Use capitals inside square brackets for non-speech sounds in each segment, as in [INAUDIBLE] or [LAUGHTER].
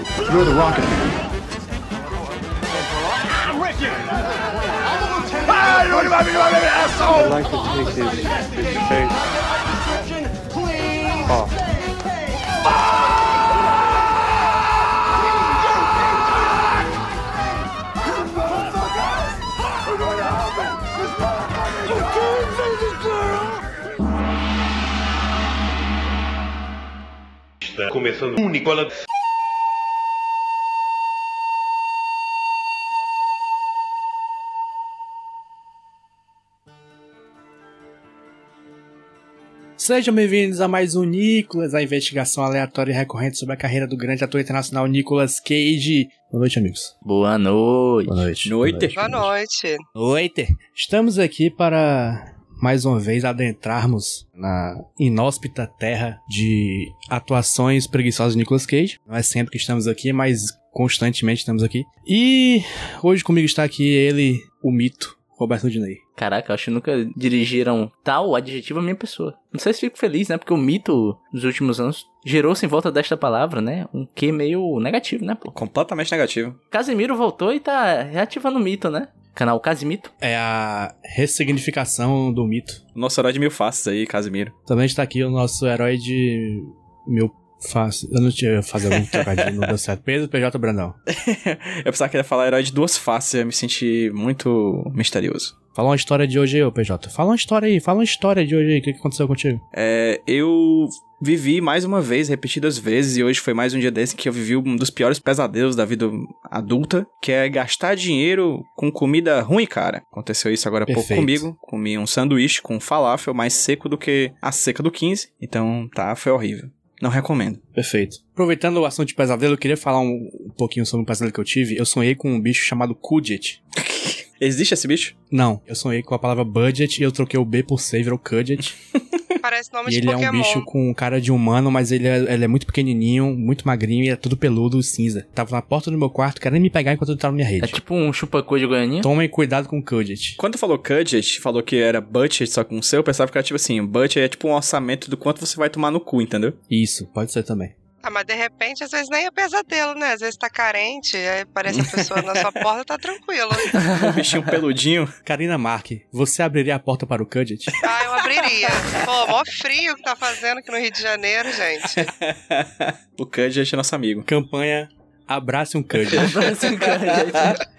You're the Rocket. I'd like to take face off. Começando um Nicola. Sejam bem-vindos a mais um Nicolas, a investigação aleatória e recorrente sobre a carreira do grande ator internacional Nicolas Cage. Boa noite, amigos. Boa noite. Boa noite. Noite. Boa noite. Noite. Estamos aqui para mais uma vez adentrarmos na inóspita terra de atuações preguiçosas de Nicolas Cage. Não é sempre que estamos aqui, mas constantemente estamos aqui. E hoje comigo está aqui ele, o mito, Roberto Dinei. Caraca, eu acho que nunca dirigiram tal adjetivo à minha pessoa. Não sei se fico feliz, né? Porque o mito dos últimos anos gerou-se em volta desta palavra, né? Um que meio negativo, né, pô? Completamente negativo. Casimiro voltou e tá reativando o mito, né? Canal Casimito. É a ressignificação do mito. O nosso herói de mil faces aí, Casimiro. Também está aqui o nosso herói de mil faces. Eu não tinha fazer algum [LAUGHS] trocadilho, não deu certo. Pedro PJ Brandão. [LAUGHS] eu pensava que ia falar herói de duas faces, eu me senti muito misterioso. Fala uma história de hoje aí, PJ. Fala uma história aí, fala uma história de hoje aí. O que que aconteceu contigo? É, eu vivi mais uma vez, repetidas vezes, e hoje foi mais um dia desse que eu vivi um dos piores pesadelos da vida adulta, que é gastar dinheiro com comida ruim, cara. Aconteceu isso agora há pouco comigo. Comi um sanduíche com falafel mais seco do que a seca do 15. Então, tá, foi horrível. Não recomendo. Perfeito. Aproveitando o assunto de pesadelo, eu queria falar um, um pouquinho sobre um pesadelo que eu tive. Eu sonhei com um bicho chamado Kudget. [LAUGHS] Existe esse bicho? Não, eu sonhei com a palavra budget e eu troquei o B por C, virou Kudget. Parece nome e de ele é Pokémon. um bicho com cara de humano, mas ele é, ele é muito pequenininho, muito magrinho e é tudo peludo, cinza. Tava na porta do meu quarto, querendo me pegar enquanto eu tava na minha É rede. tipo um chupacu de Goianinha. Tomem cuidado com o Kudget. Quando falou budget, falou que era budget só com o seu, eu pensava que era tipo assim, budget é tipo um orçamento do quanto você vai tomar no cu, entendeu? Isso, pode ser também. Ah, mas de repente, às vezes nem é pesadelo, né? Às vezes tá carente, aí aparece a pessoa na sua porta, tá tranquilo. [LAUGHS] Um bichinho peludinho. Karina Mark, você abriria a porta para o Kudget? Ah, eu abriria. Pô, mó frio que tá fazendo aqui no Rio de Janeiro, gente. [LAUGHS] o budget é nosso amigo. Campanha Abrace um Kudget. Parece um cara. [LAUGHS]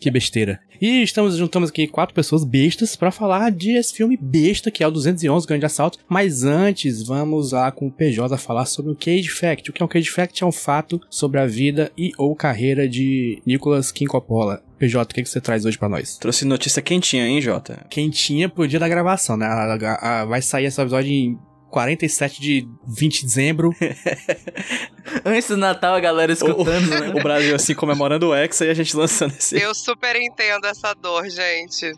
Que besteira. E estamos juntamos aqui quatro pessoas bestas pra falar de esse filme besta que é o 211 Grande Assalto. Mas antes, vamos lá com o PJ falar sobre o Cage Fact. O que é um Cage Fact? É um fato sobre a vida e ou carreira de Nicolas King Coppola. PJ, o que, que você traz hoje pra nós? Trouxe notícia quentinha, hein, Jota? Quentinha pro dia da gravação, né? A- a- a- vai sair esse episódio em 47 de 20 de dezembro. [LAUGHS] Antes do Natal, a galera escutando, né? O Brasil, assim, comemorando o Hexa e a gente lançando esse. Eu super entendo essa dor, gente.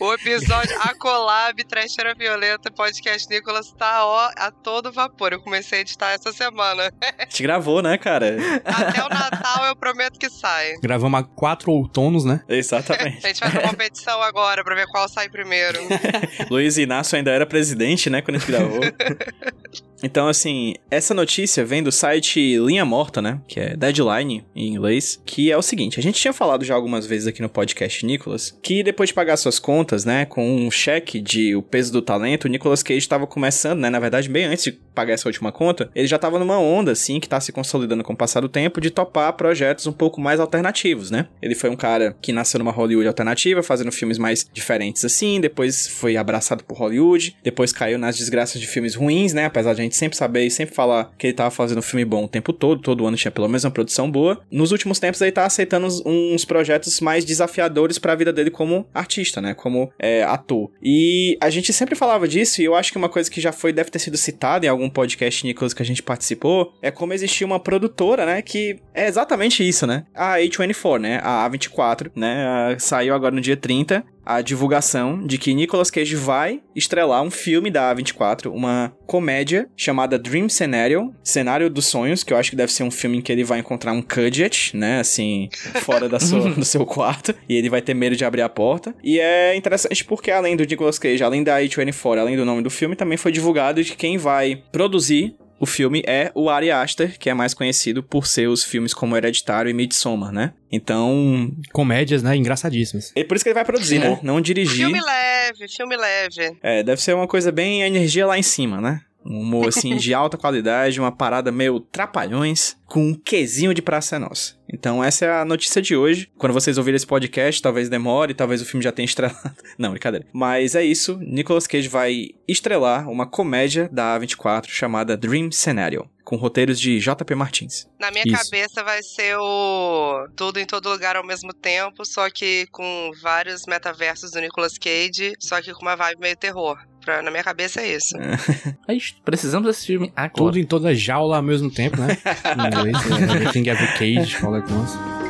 o episódio A Collab, Trecheira Violeta, podcast Nicolas tá ó, a todo vapor. Eu comecei a editar essa semana. A gente gravou, né, cara? Até o Natal eu prometo que sai. Gravamos há quatro outonos, né? Exatamente. A gente faz uma competição agora pra ver qual sai primeiro. [LAUGHS] Luiz Inácio ainda era presidente, né, quando a gente gravou. [LAUGHS] Então, assim, essa notícia vem do site Linha Morta, né? Que é Deadline em inglês. Que é o seguinte: a gente tinha falado já algumas vezes aqui no podcast Nicolas que depois de pagar suas contas, né? Com um cheque de O Peso do Talento, o Nicolas Cage estava começando, né? Na verdade, bem antes de pagar essa última conta, ele já estava numa onda, assim, que tá se consolidando com o passar do tempo, de topar projetos um pouco mais alternativos, né? Ele foi um cara que nasceu numa Hollywood alternativa, fazendo filmes mais diferentes assim, depois foi abraçado por Hollywood, depois caiu nas desgraças de filmes ruins, né? Apesar de a gente sempre saber e sempre falar que ele tava fazendo um filme bom o tempo todo, todo ano tinha pelo menos uma produção boa. Nos últimos tempos ele tá aceitando uns, projetos mais desafiadores pra vida dele como artista, né? Como é, ator. E a gente sempre falava disso, e eu acho que uma coisa que já foi, deve ter sido citada em algum podcast, Nicolas, que a gente participou, é como existia uma produtora, né? Que é exatamente isso, né? A A24, né? A A24, né? a- Saiu agora no dia 30 a divulgação de que Nicolas Cage vai estrelar um filme da A24, uma comédia chamada Dream Scenario, Cenário dos Sonhos, que eu acho que deve ser um filme em que ele vai encontrar um Kudget, né, assim, [LAUGHS] fora da sua, do seu quarto, e ele vai ter medo de abrir a porta. E é interessante porque além do Nicolas Cage, além da A24, além do nome do filme, também foi divulgado de quem vai produzir o filme é o Ari Aster, que é mais conhecido por seus filmes como Hereditário e Midsommar, né? Então, Comédias, né? Engraçadíssimas. é por isso que ele vai produzir, né? Não dirigir. Filme leve, filme leve. É, deve ser uma coisa bem energia lá em cima, né? Um humor, assim, de alta qualidade, uma parada meio trapalhões, com um quesinho de Praça é Nossa. Então, essa é a notícia de hoje. Quando vocês ouvirem esse podcast, talvez demore, talvez o filme já tenha estrelado. [LAUGHS] Não, brincadeira. Mas é isso. Nicolas Cage vai estrelar uma comédia da A24 chamada Dream Scenario, com roteiros de JP Martins. Na minha Isso. cabeça vai ser o Tudo em Todo Lugar ao mesmo tempo, só que com vários metaversos do Nicolas Cage, só que com uma vibe meio terror. Pra, na minha cabeça é isso. [LAUGHS] É isso. Precisamos desse filme agora. Tudo em toda jaula ao mesmo tempo, né? [LAUGHS] Em inglês, é Everything Every Cage, all at once.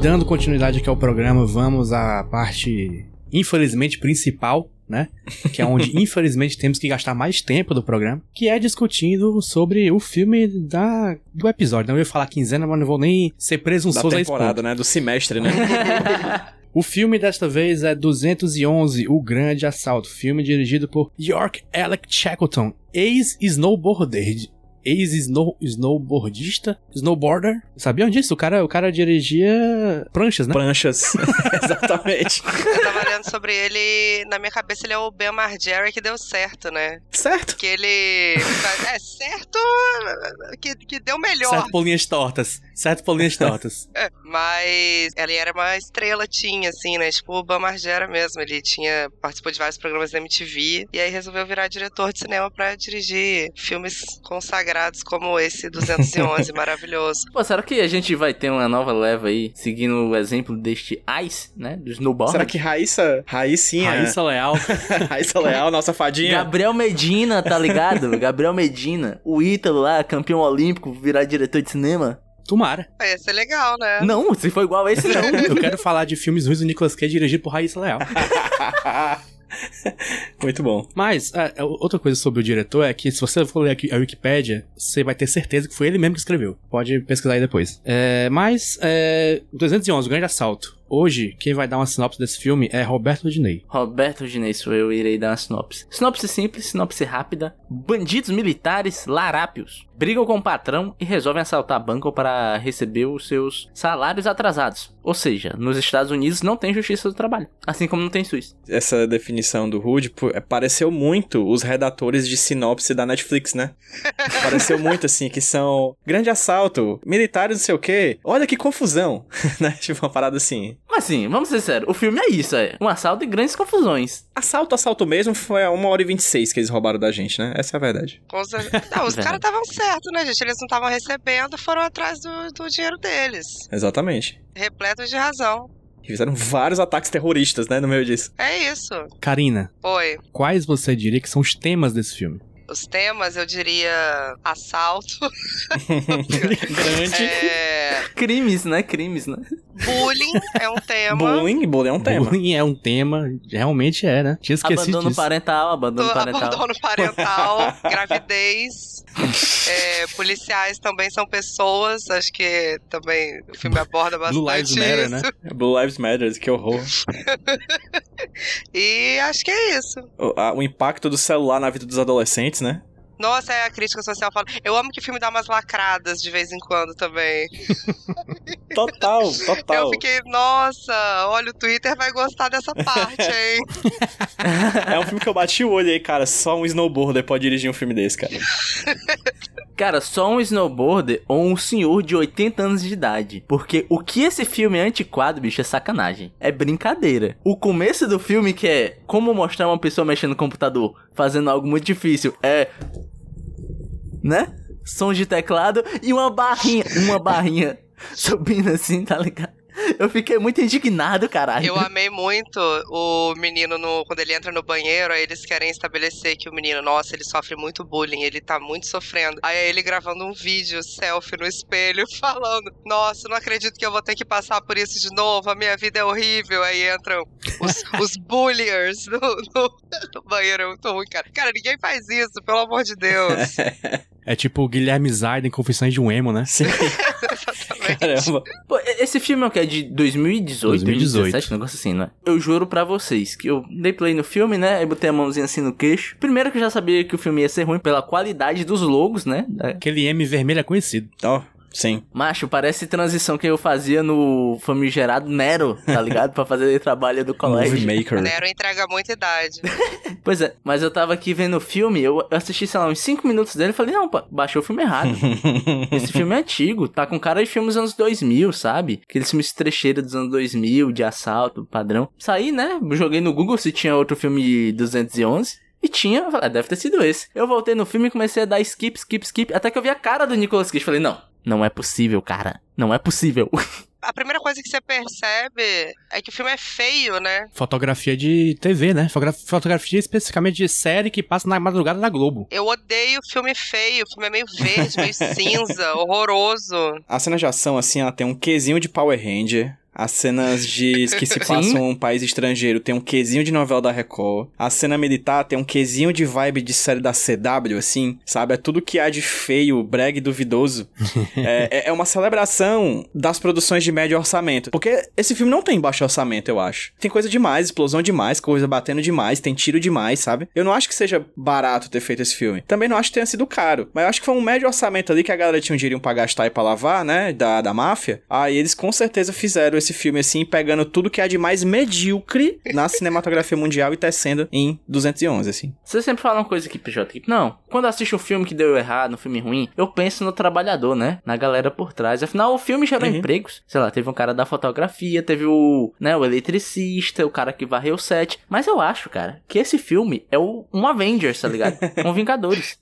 Dando continuidade aqui ao programa, vamos à parte, infelizmente, principal, né? Que é onde, [LAUGHS] infelizmente, temos que gastar mais tempo do programa, que é discutindo sobre o filme da, do episódio. Não ia falar quinzena, mas não vou nem ser Da presunçoso a esse ponto. temporada, né? Do semestre, né? [LAUGHS] O filme desta vez é 211, O Grande Assalto, filme dirigido por York Alec Shackleton, ex-snowboarder. Ex-snowboardista, snowboarder. Sabiam disso? O cara, o cara dirigia pranchas, né? Pranchas. [LAUGHS] Exatamente. Eu tava lendo sobre ele, na minha cabeça ele é o Ben Margera que deu certo, né? Certo. Que ele. É certo que, que deu melhor. Certo por linhas tortas. Certo por linhas tortas. [LAUGHS] É, Mas ele era uma estrela, tinha, assim, né? Tipo o Ban Margera mesmo. Ele tinha. participou de vários programas da MTV. E aí resolveu virar diretor de cinema pra dirigir filmes consagrados como esse 211, [LAUGHS] maravilhoso. Pô, será que a gente vai ter uma nova leva aí, seguindo o exemplo deste Ice, né? Do snowboard? Será que Raíssa, Raíssinha, Raíssa Leal. [LAUGHS] Raíssa Leal, nossa fadinha, Gabriel Medina, tá ligado? Gabriel Medina, o Ítalo lá, campeão olímpico, virar diretor de cinema. Tomara. Ia ser legal, né? Não, se for igual a esse, não. [LAUGHS] Eu quero falar de filmes ruins do Nicolas Cage dirigido por Raíssa Leal. [LAUGHS] Muito bom. Mas, é, é, outra coisa sobre o diretor é que se você for ler aqui a Wikipédia, você vai ter certeza que foi ele mesmo que escreveu. Pode pesquisar aí depois. É, mas, é, 211, o Grande Assalto. Hoje, quem vai dar uma sinopse desse filme é Roberto Diney. Roberto Ginês, eu irei dar uma sinopse. Sinopse simples, sinopse rápida. Bandidos militares larápios brigam com o patrão e resolvem assaltar banco para receber os seus salários atrasados. Ou seja, nos Estados Unidos não tem justiça do trabalho, assim como não tem SUS. Essa definição do Rude pô, é, pareceu muito os redatores de sinopse da Netflix, né? [LAUGHS] pareceu muito assim, que são grande assalto, militares não sei o quê, olha que confusão, [LAUGHS] né? Tipo uma parada assim. Mas assim, vamos ser sérios, o filme é isso, é um assalto e grandes confusões. Assalto, assalto mesmo foi a 1 hora e 26 que eles roubaram da gente, né? Essa é a verdade. Não, os [LAUGHS] Velho. caras estavam certos, né, gente? Eles não estavam recebendo, foram atrás do, do dinheiro deles. Exatamente. Repletos de razão. E fizeram vários ataques terroristas, né, no meio disso. É isso. Karina, Oi. quais você diria que são os temas desse filme? Os temas, eu diria assalto, [LAUGHS] Grande. é, Crimes, né? Crimes, né? bullying é um tema. Bullying, bullying é um tema. Bullying é um tema, realmente é, né? Tinha esquecido Abandono disso. parental, abandono do parental. abandono parental, [LAUGHS] gravidez. é, policiais também são pessoas, acho que também o filme aborda bastante Blue Lives Matter, isso. né? Blue Lives Matter, que horror. [LAUGHS] E acho que é isso. O, a- o impacto do celular na vida dos adolescentes, né? Nossa, é a crítica social fala. Eu amo que o filme dá umas lacradas de vez em quando também. [LAUGHS] Total, total. Eu fiquei, nossa, olha, o Twitter vai gostar dessa parte, [LAUGHS] hein? É um filme que eu bati o olho aí, cara. Só um snowboarder pode dirigir um filme desse, cara. [LAUGHS] Cara, só um snowboarder ou um senhor de 80 anos de idade. Porque o que esse filme é antiquado, bicho, é sacanagem. É brincadeira. O começo do filme, que é como mostrar uma pessoa mexendo no computador, fazendo algo muito difícil, é. Né? Sons de teclado e uma barrinha. Uma barrinha [LAUGHS] subindo assim, tá ligado? [LAUGHS] Eu fiquei muito indignado, caralho. Eu amei muito o menino no, quando ele entra no banheiro, aí eles querem estabelecer que o menino, nossa, ele sofre muito bullying, ele tá muito sofrendo. Aí é ele gravando um vídeo, selfie no espelho, [LAUGHS] falando: Nossa, não acredito que eu vou ter que passar por isso de novo, a minha vida é horrível. Aí entram os, [LAUGHS] os bulliers no, no, no banheiro, é muito ruim, cara. Cara, ninguém faz isso, pelo amor de Deus. É tipo o Guilherme Zaiden, Confissões de um Emo, né? Sim. [LAUGHS] Caramba. Pô, esse filme é o que? É de 2018, 2018. 2017, um negócio assim, não é? Eu juro pra vocês que eu dei play no filme, né? Aí botei a mãozinha assim no queixo. Primeiro que eu já sabia que o filme ia ser ruim pela qualidade dos logos, né? Aquele M vermelho é conhecido. Ó, sim. Macho, parece transição que eu fazia no famigerado Nero, tá ligado? pra fazer trabalho do colégio. Movie Maker. Nero entrega muita idade. [LAUGHS] Pois é, mas eu tava aqui vendo o filme, eu assisti, sei lá, uns 5 minutos dele e falei, não, baixou o filme errado. [LAUGHS] Esse filme é antigo, tá com cara de filmes dos anos 2000, sabe? Aqueles filmes trecheira dos anos 2000, de assalto, padrão. Saí, né? Joguei no Google se tinha outro filme 211. E tinha, eu falei, ah, deve ter sido esse. Eu voltei no filme e comecei a dar skip, skip, skip, até que eu vi a cara do Nicolas Cage. Falei, não, não é possível, cara. Não é possível. [LAUGHS] A primeira coisa que você percebe é que o filme é feio, né? Fotografia de TV, né? Fotogra- Fotografia especificamente de série que passa na madrugada da Globo. Eu odeio filme feio, o filme é meio verde, meio [LAUGHS] cinza, horroroso. A cena de ação, assim, ela tem um quesinho de Power Ranger. As cenas de que se [LAUGHS] passam em um país estrangeiro tem um quesinho de novela da Record. A cena militar tem um quesinho de vibe de série da CW, assim, sabe? É tudo que há de feio, brega e duvidoso. [LAUGHS] é, é- é uma celebração das produções de médio orçamento. Porque esse filme não tem baixo orçamento, eu acho. Tem coisa demais, explosão demais, coisa batendo demais, tem tiro demais, sabe? Eu não acho que seja barato ter feito esse filme. Também não acho que tenha sido caro. Mas eu acho que foi um médio orçamento ali que a galera tinha um dinheirinho pra gastar e pra lavar, né? Da, da máfia. Aí eles com certeza fizeram esse filme assim, pegando tudo que há de mais medíocre na [LAUGHS] cinematografia mundial e tecendo em 211, assim. Você sempre fala uma coisa aqui, PJ, que não, quando assisto um filme que deu errado, um filme ruim, eu penso no trabalhador, né? Na galera por trás. Afinal, o filme gerou Uhum. empregos. Sei lá, teve um cara da fotografia, teve o, né, o eletricista, o cara que varreu o set. Mas eu acho, cara, que esse filme é o, um Avengers, tá ligado? [LAUGHS] um Vingadores.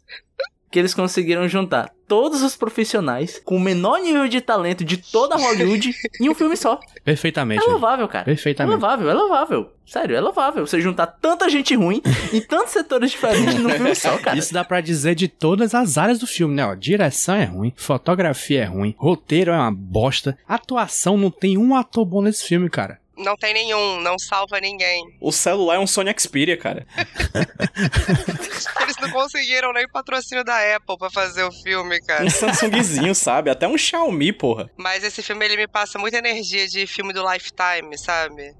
Que eles conseguiram juntar todos os profissionais com o menor nível de talento de toda Hollywood [LAUGHS] em um filme só. Perfeitamente. É louvável, cara. É Perfeitamente. louvável, é louvável. Sério, é louvável. Você juntar tanta gente ruim em tantos setores diferentes num filme só, cara. Isso dá pra dizer de todas as áreas do filme, né? Ó, direção é ruim, fotografia é ruim, roteiro é uma bosta, atuação não tem um ator bom nesse filme, cara. Não tem nenhum, não salva ninguém. O celular é um Sony Xperia, cara. [LAUGHS] Eles não conseguiram nem patrocínio da Apple pra fazer o filme, cara. Um Samsungzinho, sabe? Até um Xiaomi, porra. Mas esse filme ele me passa muita energia de filme do Lifetime, sabe?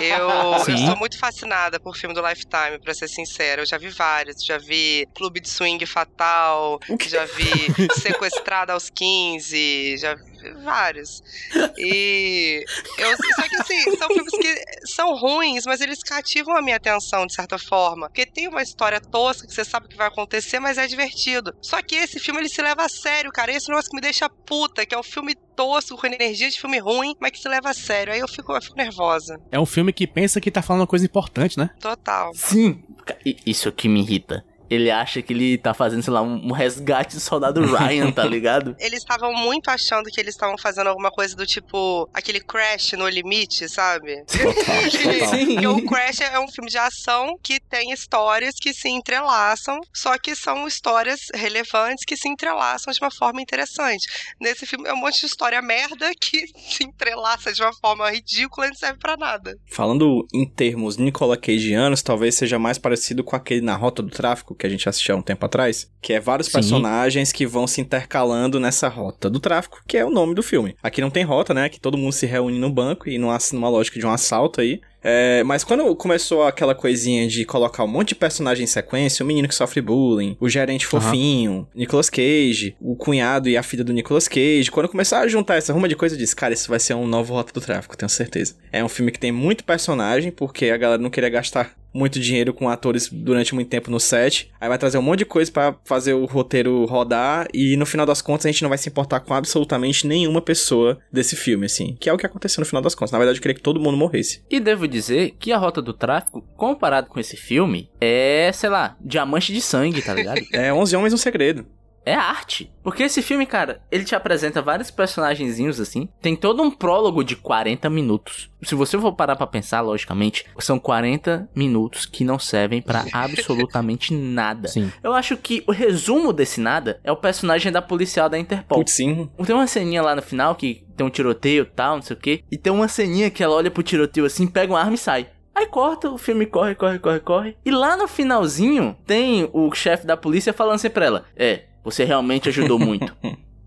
Eu, eu sou muito fascinada por filme do Lifetime, pra ser sincera. Eu já vi vários. Já vi Clube de Swing Fatal, já vi [LAUGHS] Sequestrada aos 15, já vi vários. E eu, só que assim, são filmes que são ruins, mas eles cativam a minha atenção de certa forma. Porque tem uma história tosca que você sabe o que vai acontecer, mas é divertido. Só que esse filme ele se leva a sério, cara. Esse negócio que me deixa puta, que é o filme tosco, com energia de filme ruim, mas que se leva a sério. Aí eu fico, eu fico nervosa. É um filme que pensa que tá falando uma coisa importante, né? Total. Sim. Isso que me irrita. Ele acha que ele tá fazendo, sei lá, um resgate do soldado Ryan, tá [LAUGHS] ligado? Eles estavam muito achando que eles estavam fazendo alguma coisa do tipo aquele Crash no limite, sabe? [LAUGHS] Sim. Porque o Crash é um filme de ação que tem histórias que se entrelaçam, só que são histórias relevantes que se entrelaçam de uma forma interessante. Nesse filme é um monte de história merda que [LAUGHS] se entrelaça de uma forma ridícula e não serve pra nada. Falando em termos Nicolas Cageanos, talvez seja mais parecido com aquele na Rota do Tráfico que a gente assistiu há um tempo atrás, que é vários Sim. personagens que vão se intercalando nessa Rota do Tráfico, que é o nome do filme. Aqui não tem rota, né? Que todo mundo se reúne no banco e numa, numa lógica de um assalto aí. É, mas quando começou aquela coisinha de colocar um monte de personagem em sequência, o menino que sofre bullying, o gerente fofinho, Nicolas Cage, o cunhado e a filha do Nicolas Cage, quando começaram a juntar essa ruma de coisa, eu disse, cara, isso vai ser um novo Rota do Tráfico, tenho certeza. É um filme que tem muito personagem, porque a galera não queria gastar muito dinheiro com atores durante muito tempo no set. Aí vai trazer um monte de coisa pra fazer o roteiro rodar e no final das contas a gente não vai se importar com absolutamente nenhuma pessoa desse filme, assim. Que é o que aconteceu no final das contas. Na verdade, eu queria que todo mundo morresse. E devo dizer que a Rota do Tráfico, comparado com esse filme, é, sei lá, diamante de sangue, tá ligado? [LAUGHS] É 11 Homens um Segredo. É arte. Porque esse filme, cara, ele te apresenta vários personagenzinhos assim. Tem todo um prólogo de 40 minutos. Se você for parar pra pensar, logicamente, são 40 minutos que não servem pra [LAUGHS] absolutamente nada. Sim. Eu acho que o resumo desse nada é o personagem da policial da Interpol. Putz, sim. Tem uma ceninha lá no final que tem um tiroteio e tal, não sei o que. E tem uma ceninha que ela olha pro tiroteio assim, pega uma arma e sai. Aí corta, o filme corre, corre, corre, corre. E lá no finalzinho, tem o chefe da polícia falando assim pra ela: É, você realmente ajudou [LAUGHS] muito.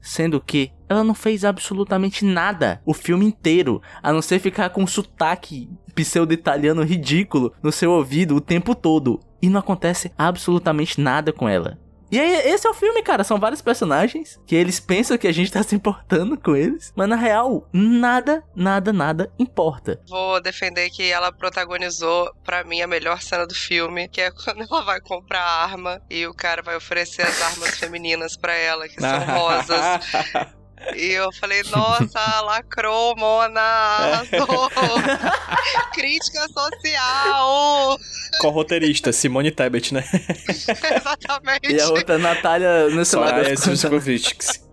Sendo que ela não fez absolutamente nada o filme inteiro, a não ser ficar com um sotaque pseudo-italiano ridículo no seu ouvido o tempo todo. E não acontece absolutamente nada com ela. E aí, esse é o filme, cara. São vários personagens que eles pensam que a gente tá se importando com eles. Mas na real, nada, nada, nada importa. Vou defender que ela protagonizou, pra mim, a melhor cena do filme, que é [LAUGHS] quando ela vai comprar arma e o cara vai oferecer as armas [LAUGHS] femininas pra ela, que são [LAUGHS] rosas. E eu falei, nossa, lacrou, Mona, arrasou. [LAUGHS] Crítica social. Com a roteirista, Simone Tebet, né? [LAUGHS] Exatamente. E a outra, Natália, no celular das contas. Zuskovics.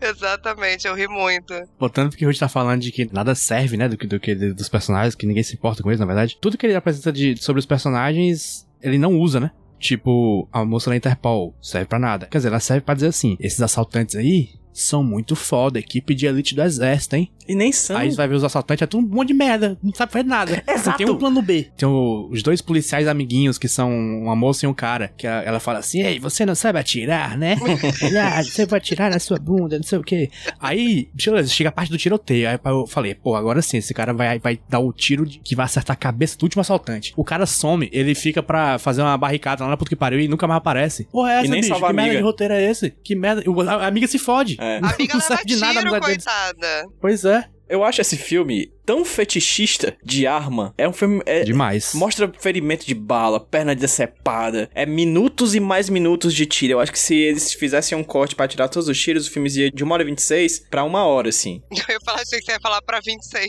Exatamente, eu ri muito. Voltando porque a gente tá falando de que nada serve, né, do que, do que dos personagens, que ninguém se importa com eles, na verdade. Tudo que ele apresenta de, sobre os personagens, ele não usa, né? Tipo, a moça da Interpol serve pra nada. Quer dizer, ela serve pra dizer assim: esses assaltantes aí são muito foda, equipe de elite do exército, hein? E nem são. Aí você vai ver os assaltantes, é tudo um monte de merda, não sabe fazer nada. Não [LAUGHS] Exato. tem um plano B. Tem o- os dois policiais amiguinhos, que são uma moça e um cara, que a- ela fala assim, ei, você não sabe atirar, né? [LAUGHS] Ah, você vai atirar na sua bunda, não sei o quê. Aí, beleza, chega a parte do tiroteio. Aí eu falei, pô, agora sim, esse cara vai, vai dar o tiro de- que vai acertar a cabeça do último assaltante. O cara some, ele fica pra fazer uma barricada lá na puta que pariu e nunca mais aparece. Porra, é essa, nem bicho? Que merda de roteiro é esse? Que merda... a amiga se fode. É. A amiga [LAUGHS] Não serve de nada, tiro, coitada. Pois é. Eu acho esse filme tão fetichista de arma. É um filme. É, Demais. Mostra ferimento de bala, perna decepada. É minutos e mais minutos de tiro. Eu acho que se eles fizessem um corte pra tirar todos os tiros, o filme ia de 1 hora e 26 pra uma hora, assim. [LAUGHS] Eu ia falar, achei que você ia falar pra 26.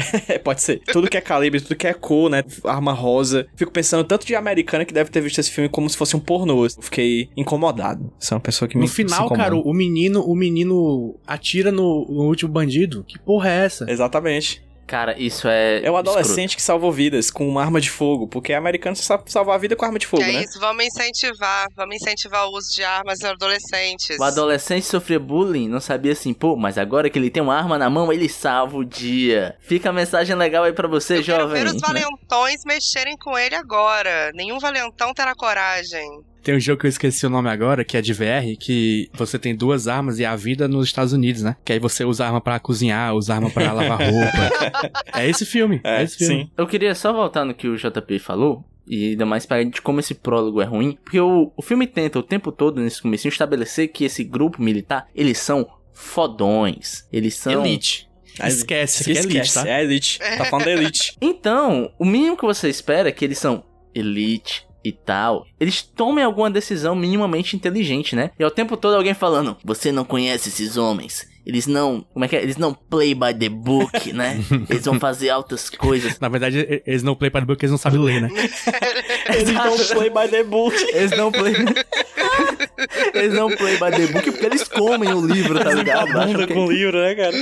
[LAUGHS] É, pode ser. Tudo que é calibre, tudo que é cor, né? Arma rosa. Fico pensando tanto de americana que deve ter visto esse filme como se fosse um pornô. Eu fiquei incomodado. Sou uma pessoa que me No final, cara, o menino, o menino atira no, no último bandido. Que porra é essa? Exatamente. Cara, isso é. É o adolescente que salvou vidas com uma arma de fogo, porque americano só sabe salvar a vida com arma de fogo, é né? isso, vamos incentivar. Vamos incentivar o uso de armas em adolescentes. O adolescente sofria bullying, não sabia assim, pô, mas agora que ele tem uma arma na mão, ele salva o dia. Fica a mensagem legal aí pra você, Eu quero jovem. ver os né? valentões mexerem com ele agora. Nenhum valentão terá coragem. Tem um jogo que eu esqueci o nome agora, que é de VR, que você tem duas armas e a vida nos Estados Unidos, né? Que aí você usa arma pra cozinhar, usa arma pra lavar [LAUGHS] roupa. é esse filme. É, É, esse filme. sim. Eu queria só voltar no que o JP falou. E ainda mais para de como esse prólogo é ruim. Porque o, o filme tenta o tempo todo, nesse começo, estabelecer que esse grupo militar, eles são fodões. Eles são. Elite. Esquece, Isso isso aqui aqui é elite, esquece. tá? É elite. Tá falando da elite. Então, o mínimo que você espera é que eles são elite e tal. Eles tomem alguma decisão minimamente inteligente, né? E ao tempo todo alguém falando: Você não conhece esses homens. Eles não. Como é que é? Eles não play by the book, [LAUGHS] né? Eles vão fazer altas coisas. Na verdade, eles não play para book, eles não sabem ler, né? Eles não play by the book. Eles não [LAUGHS] play. [LAUGHS] eles não play by the book porque eles comem o livro, tá ligado? Bunda que- com livro, né, cara?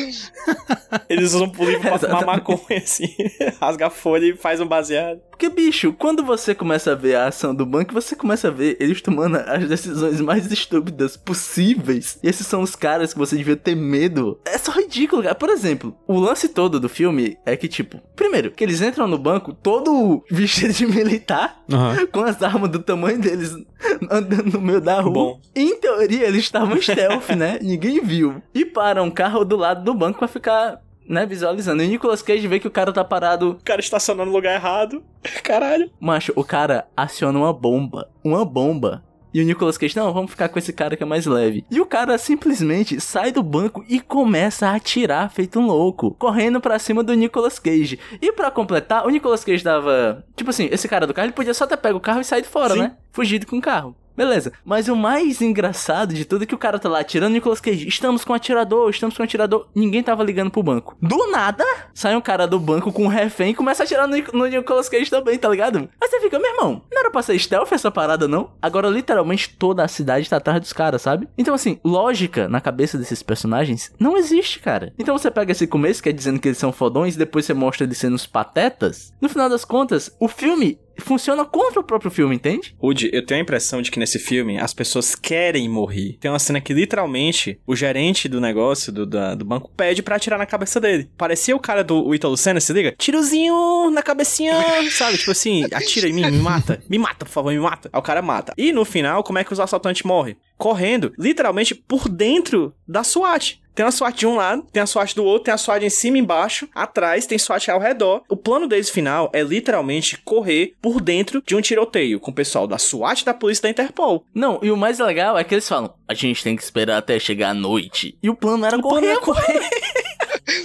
Eles usam pro livro pra fumar Exatamente. maconha, assim. Rasga a folha e faz um baseado. Porque, bicho, quando você começa a ver a ação do banco, você começa a ver eles tomando as decisões mais estúpidas possíveis. E esses são os caras que você devia ter medo. É só ridículo, cara. Por exemplo, o lance todo do filme é que, tipo, primeiro, que eles entram no banco todo [LAUGHS] vestido de militar, Aham. [LAUGHS] com as armas do tamanho deles [LAUGHS] andando no meio da rua. Bom. Em teoria, eles estavam stealth, né? Ninguém viu. E para um carro do lado do banco pra ficar, né, visualizando. E o Nicolas Cage vê que o cara tá parado O cara estacionou no lugar errado. [LAUGHS] Caralho. Macho, o cara aciona uma bomba. Uma bomba. E o Nicolas Cage, não, vamos ficar com esse cara que é mais leve. E o cara simplesmente sai do banco e começa a atirar, feito um louco, correndo pra cima do Nicolas Cage. E pra completar, o Nicolas Cage tava. Tipo assim, esse cara do carro, ele podia só ter pego o carro e saído fora, Sim. né? Fugido com o carro. Beleza. Mas o mais engraçado de tudo é que o cara tá lá atirando Nicolas Cage. Estamos com um atirador, estamos com um atirador. Ninguém tava ligando pro banco. Do nada, sai um cara do banco com um refém e começa a atirar no, no Nicolas Cage também, tá ligado? Aí você fica, meu irmão, não era pra ser stealth essa parada, não? Agora, literalmente, toda a cidade tá atrás dos caras, sabe? Então, assim, lógica na cabeça desses personagens não existe, cara. Então você pega esse começo, que é dizendo que eles são fodões, e depois você mostra eles sendo os patetas. No final das contas, o filme funciona contra o próprio filme, entende? Rude, eu tenho a impressão de que nesse filme as pessoas querem morrer. Tem uma cena que literalmente o gerente do negócio, do, da- do banco, pede pra atirar na cabeça dele. Parecia o cara do Ítalo Senna, se liga? Tirozinho na cabecinha, sabe? Tipo assim, atira em mim, me mata. Me mata, por favor, me mata. Aí o cara mata. E no final, como é que os assaltantes morrem? Correndo, literalmente por dentro da SWAT. Tem a SWAT de um lado, tem a SWAT do outro, tem a SWAT em cima e embaixo, atrás tem SWAT ao redor. O plano deles final é literalmente correr por dentro de um tiroteio com o pessoal da SWAT da polícia da Interpol. Não, e o mais legal é que eles falam: a gente tem que esperar até chegar a noite. E o plano era correr, correr. [LAUGHS]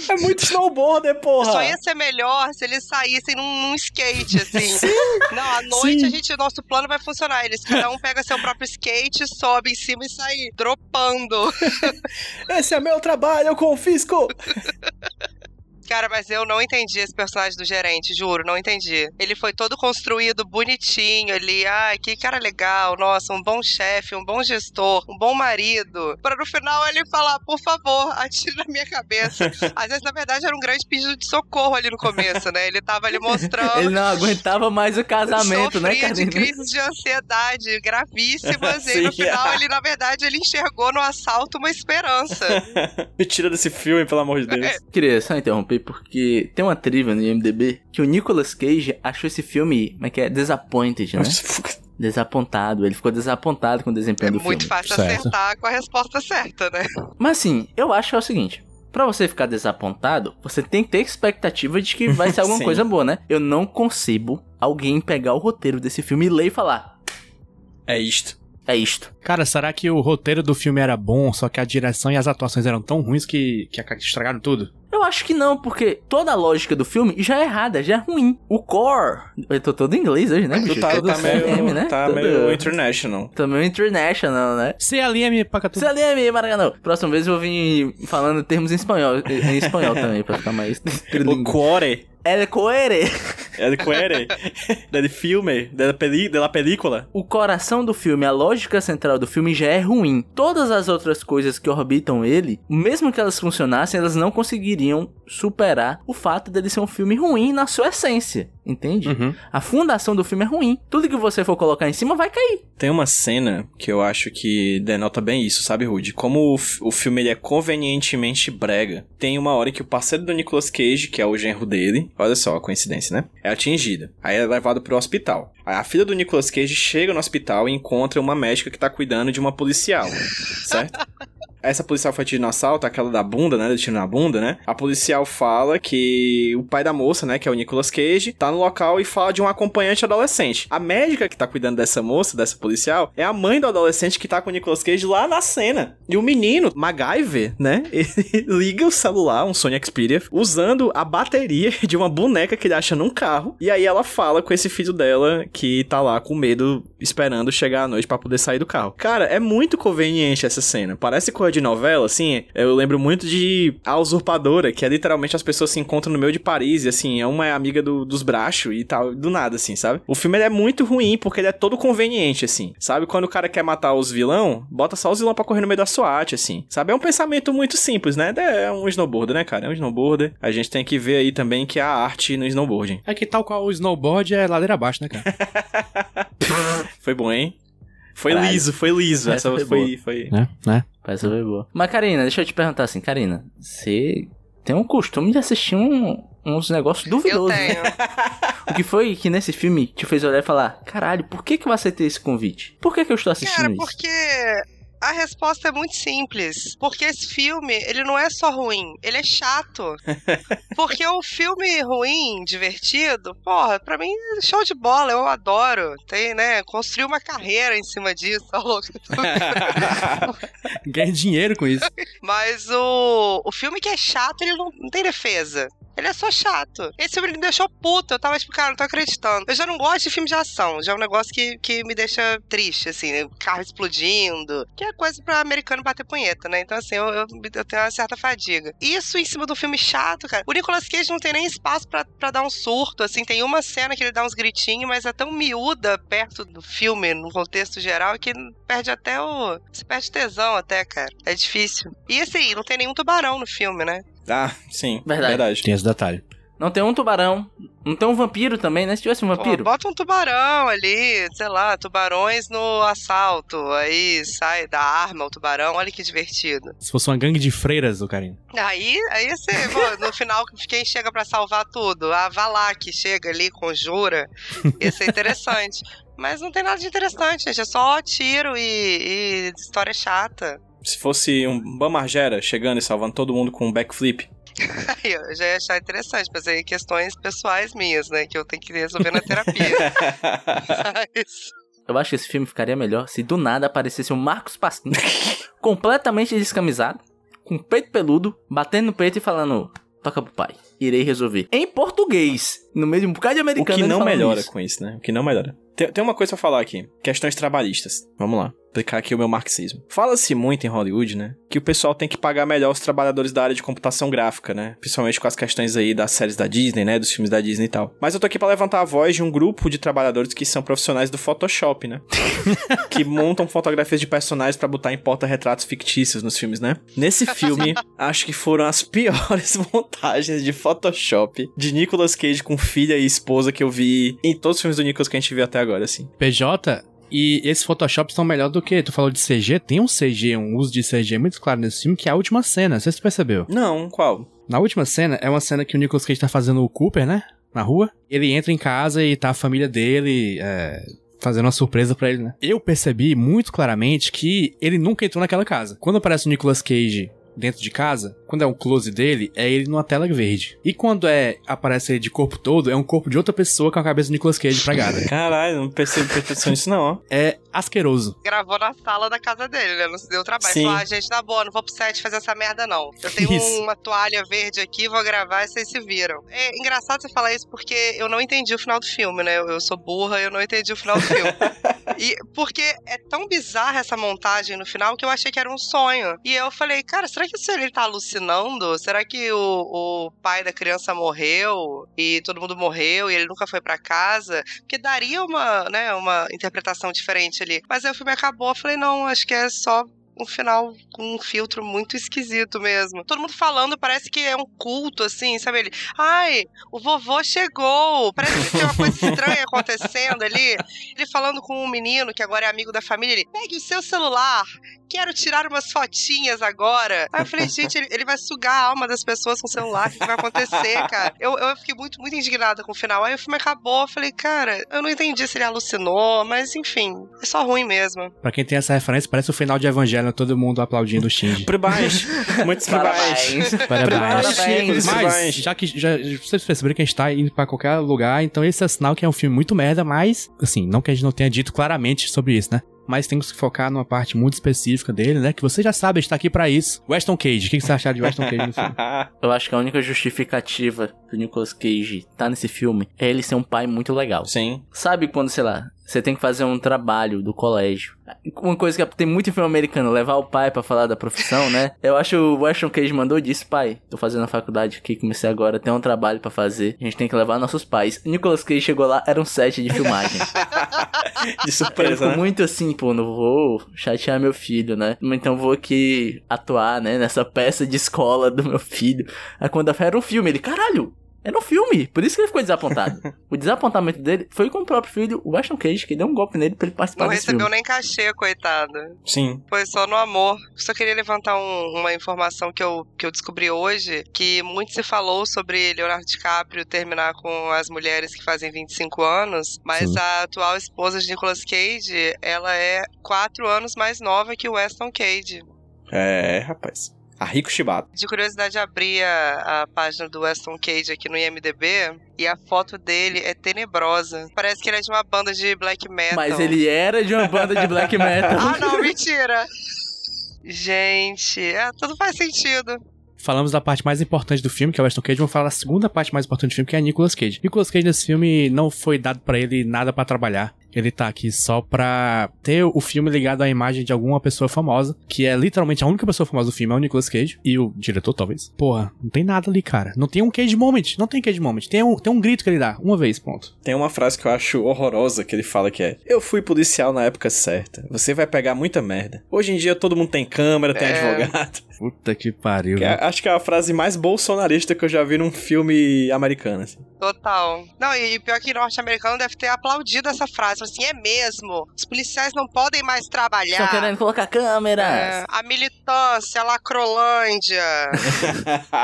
É muito snowboarder, porra! Só ia ser melhor se eles saíssem num, num skate, assim. [LAUGHS] Não, à noite sim. a gente, nosso plano vai funcionar. Eles, cada um pega seu próprio skate, sobe em cima e sai dropando. [LAUGHS] Esse é meu trabalho, eu confisco! [LAUGHS] Cara, mas eu não entendi esse personagem do gerente, juro, não entendi. Ele foi todo construído bonitinho ali. Ai, que cara legal, nossa, um bom chefe, um bom gestor, um bom marido. Pra no final ele falar, por favor, atire na minha cabeça. [LAUGHS] Às vezes, na verdade, era um grande pedido de socorro ali no começo, né? Ele tava ali mostrando. Ele não aguentava mais o casamento, né, sofria de crises de ansiedade gravíssimas. e aí, no [LAUGHS] final, ele, na verdade, ele enxergou no assalto uma esperança. [LAUGHS] Me tira desse filme, pelo amor de Deus. Queria só interromper porque tem uma trivia no IMDB que o Nicolas Cage achou esse filme, como é que é? Disappointed, né? Desapontado. Ele ficou desapontado com o desempenho É do muito filme. fácil Certo. acertar com a resposta certa, né? Mas assim, eu acho que é o seguinte. Pra você ficar desapontado, você tem que ter expectativa de que vai ser alguma [LAUGHS] coisa boa, né? Eu não concebo alguém pegar o roteiro desse filme e ler e falar: É isto. é isto. Cara, será que o roteiro do filme era bom, só que a direção e as atuações eram tão ruins que, que estragaram tudo? Eu acho que não, porque toda a lógica do filme já é errada, já é ruim. O core. Eu tô todo em inglês hoje, né, bicho? Tu tá, tá meio, CM, né? tá Todo- meio international. Tô meio international, né? CLM pra tudo. CLM, Maracanã. Próxima vez eu vou vir falando termos em espanhol, em espanhol também, pra ficar mais O trilingue. El coere. El cuore. del filme. Della, peli, della película. O coração do filme, a lógica central do filme já é ruim. Todas as outras coisas que orbitam ele, mesmo que elas funcionassem, elas não conseguiriam superar o fato dele ser um filme ruim na sua essência. Entende? Uhum. A fundação do filme é ruim. Tudo que você for colocar em cima vai cair. Tem uma cena que eu acho que denota bem isso, sabe, Rude? Como o, o filme ele é convenientemente brega. Tem uma hora que o parceiro do Nicolas Cage, que é o genro dele, olha só a coincidência, né? É atingido. Aí é levado pro hospital. Aí a filha do Nicolas Cage chega no hospital e encontra uma médica que tá cuidando de uma policial, certo? Essa policial foi atingida no assalto, aquela da bunda, né? Do tiro na bunda, né? A policial fala que o pai da moça, né? Que é o Nicolas Cage, tá no local e fala de um acompanhante adolescente. A médica que tá cuidando dessa moça, dessa policial, é a mãe do adolescente que tá com o Nicolas Cage lá na cena. E o menino, MacGyver, né? [LAUGHS] Ele liga o celular, um Sony Xperia, usando a bateria [LAUGHS] de uma boneca que ele acha num carro. E aí ela fala com esse filho dela que tá lá com medo, esperando chegar à noite pra poder sair do carro. Cara, é muito conveniente essa cena. Parece coisa de novela, assim. Eu lembro muito de A Usurpadora, que é literalmente as pessoas se encontram no meio de Paris, e assim, é uma é amiga do- dos brachos e tal, do nada, assim, sabe? O filme é muito ruim porque ele é todo conveniente, assim. Sabe? Quando o cara quer matar os vilão, bota só os vilão pra correr no meio da SWAT, assim. Sabe? É um pensamento muito simples, né? É um snowboarder, né, cara? É um snowboarder. A gente tem que ver aí também que há arte no snowboarding. É que tal qual o snowboard é ladeira abaixo, né, cara? [LAUGHS] Foi bom, hein? Foi Caralho. liso, foi liso. Essa Essa, foi foi, foi. né? né? Parece foi boa. Mas, Karina, deixa eu te perguntar assim, Karina, você tem um costume de assistir um- uns negócios duvidosos, né? tenho. [LAUGHS] O que foi que nesse filme te fez olhar e falar: caralho, por que, que eu aceitei esse convite? Por que, que eu estou assistindo Cara, isso? porque a resposta é muito simples. Porque esse filme, ele não é só ruim, ele é chato. [LAUGHS] Porque o filme ruim, divertido, porra, pra mim, show de bola, eu adoro. Tem, né? Construir uma carreira em cima disso, tá louco? Ganha dinheiro com isso. [LAUGHS] Mas o, o filme que é chato, ele não, não tem defesa. Ele é só chato. Esse filme me deixou puto. Eu tava tipo, cara, não tô acreditando. Eu já não gosto de filme de ação. Já é um negócio que, que me deixa triste, assim, né? Carro explodindo. Que é coisa pra americano bater punheta, né? Então, assim, eu, eu, eu tenho uma certa fadiga. Isso em cima do filme chato, cara. O Nicolas Cage não tem nem espaço pra, pra dar um surto, assim. Tem uma cena que ele dá uns gritinhos, mas é tão miúda perto do filme, no contexto geral, que perde até o. Você perde tesão até, cara. É difícil. E assim, não tem nenhum tubarão no filme, né? Ah, sim. Verdade. Verdade. Tem esse detalhe. Não tem um tubarão. Não tem um vampiro também, né? Se tivesse um Pô, vampiro. bota um tubarão ali, sei lá, tubarões no assalto. Aí sai da arma o tubarão, olha que divertido. Se fosse uma gangue de freiras, o carinho. Aí, aí você, pô, no final, quem chega pra salvar tudo? A Valak chega ali, conjura. Isso é interessante. Mas não tem nada de interessante, gente. É só tiro e, e história chata. Se fosse um Bamargera chegando e salvando todo mundo com um backflip. Aí [LAUGHS] eu já ia achar interessante, mas aí questões pessoais minhas, né? Que eu tenho que resolver na terapia. [LAUGHS] Mas- Eu acho que esse filme ficaria melhor se do nada aparecesse um Marcos Pasquim [LAUGHS] completamente descamisado, com peito peludo, batendo no peito e falando: toca pro pai, irei resolver. Em português, no meio de um bocado de o americano. que ele não melhora isso. com isso, né? O que não melhora. Tem, tem uma coisa pra falar aqui. Questões trabalhistas. Vamos lá. Explicar aqui o meu marxismo. Fala-se muito em Hollywood, né? Que o pessoal tem que pagar melhor os trabalhadores da área de computação gráfica, né? Principalmente com as questões aí das séries da Disney, né? Dos filmes da Disney e tal. Mas eu tô aqui pra levantar a voz de um grupo de trabalhadores que são profissionais do Photoshop, né? [LAUGHS] que montam fotografias de personagens pra botar em porta-retratos fictícios nos filmes, né? Nesse filme, [LAUGHS] acho que foram as piores [LAUGHS] montagens de Photoshop de Nicolas Cage com filha e esposa que eu vi em todos os filmes do Nicolas que a gente viu até agora, assim. PJ, e esses Photoshop estão melhor do que. Tu falou de CG, tem um CG, um uso de CG muito claro nesse filme, que é a última cena. Não sei se tu percebeu. Não, qual? Na última cena, é uma cena que o Nicolas Cage tá fazendo o Cooper, né? Na rua. Ele entra em casa e tá a família dele. É, Fazendo uma surpresa pra ele, né? Eu percebi muito claramente que ele nunca entrou naquela casa. Quando aparece o Nicolas Cage dentro de casa, quando é um close dele, é ele numa tela verde. E quando é aparece ele de corpo todo, é um corpo de outra pessoa com a cabeça do Nicolas Cage pregada. [LAUGHS] Caralho, não percebo perfeição nisso não, ó. é asqueroso. Gravou na sala da casa dele, né? Não se deu trabalho. Sim. Falou, ah, gente, na boa, não vou pro set fazer essa merda, não. Eu tenho Isso. uma toalha verde aqui, vou gravar e vocês se viram. É engraçado você falar isso porque eu não entendi o final do filme, né? Eu, eu sou burra e eu não entendi o final do filme. [LAUGHS] E porque é tão bizarra essa montagem no final que eu achei que era um sonho. E eu falei, cara, será que isso ele tá alucinando? Será que o, o pai da criança morreu e todo mundo morreu e ele nunca foi pra casa? Porque daria uma, né, uma interpretação diferente ali. Mas aí o filme acabou, eu falei, não, acho que é só um final com um filtro muito esquisito mesmo. Todo mundo falando, parece que é um culto, assim, sabe? Ele, ai, o vovô chegou. Parece que tem uma coisa estranha acontecendo ali. Ele falando com um menino que agora é amigo da família, ele, pegue o seu celular, quero tirar umas fotinhas agora. Aí eu falei, gente, ele, ele vai sugar a alma das pessoas com o celular, o que que vai acontecer, cara? Eu, eu fiquei muito, muito indignada com o final. Aí o filme acabou, eu falei, cara, eu não entendi se ele alucinou, mas enfim, é só ruim mesmo. Pra quem tem essa referência, parece o final de Evangelho, todo mundo aplaudindo o Shinji. Por baixo. Muitos por baixo. Parabéns. Parabéns. Parabéns. Mas, já que já, vocês perceberam que a gente tá indo pra qualquer lugar, então esse é sinal que é um filme muito merda, mas, assim, não que a gente não tenha dito claramente sobre isso, né? Mas temos que focar numa parte muito específica dele, né? Que você já sabe, a gente tá aqui pra isso. Weston Cage. O que que você acharam de Weston Cage no filme? [LAUGHS] Eu acho que a única justificativa do Nicolas Cage tá nesse filme é ele ser um pai muito legal. Sim. Sabe quando, sei lá, você tem que fazer um trabalho do colégio. Uma coisa que tem muito em filme americano, levar o pai pra falar da profissão, né? [LAUGHS] Eu acho o Weston Cage mandou e disse, pai, tô fazendo a faculdade aqui, comecei agora, tem um trabalho pra fazer, a gente tem que levar nossos pais. Nicolas Cage chegou lá, era um set de filmagem. [LAUGHS] De surpresa, né? muito assim, pô, não vou chatear meu filho, né? Então vou aqui atuar, né, nessa peça de escola do meu filho. Aí quando a fé era um filme, ele, caralho, era um filme. Por isso que ele ficou desapontado. [LAUGHS] o desapontamento dele foi com o próprio filho, o Weston Cage, que deu um golpe nele pra ele participar Não desse recebeu filme. nem cachê, coitado. Sim. Foi só no amor. Só queria levantar um- uma informação que eu, que eu descobri hoje, que muito se falou sobre Leonardo DiCaprio terminar com as mulheres que fazem 25 anos, mas Sim. a atual esposa de Nicolas Cage, ela é quatro anos mais nova que o Weston Cage. É, rapaz. A Rico Shibata. De curiosidade, abri a, a página do Weston Cage aqui no IMDB e a foto dele é tenebrosa. Parece que ele é de uma banda de black metal. Mas ele era de uma banda de black metal. Ah, não, mentira! Gente, é, tudo faz sentido. Falamos da parte mais importante do filme, que é o Weston Cage. Vamos falar da segunda parte mais importante do filme, que é Nicolas Cage. Nicolas Cage nesse filme não foi dado pra ele nada pra trabalhar. Ele tá aqui só pra ter o filme ligado à imagem de alguma pessoa famosa, que é literalmente a única pessoa famosa do filme, é o Nicolas Cage. E o diretor, talvez. Porra, não tem nada ali, cara. Não tem um Cage Moment. Não tem Cage Moment. Tem um, tem um grito que ele dá. Uma vez, pronto. Tem uma frase que eu acho horrorosa que ele fala que é: Eu fui policial na época certa. Você vai pegar muita merda. Hoje em dia todo mundo tem câmera, tem É. advogado. Puta que pariu. Que é- acho que é a frase mais bolsonarista que eu já vi num filme americano. Assim. Total. Não, e pior que norte-americano deve ter aplaudido essa frase. Assim, é mesmo. Os policiais não podem mais Estão trabalhar. querendo colocar câmeras. É, a militância, a lacrolândia. [LAUGHS]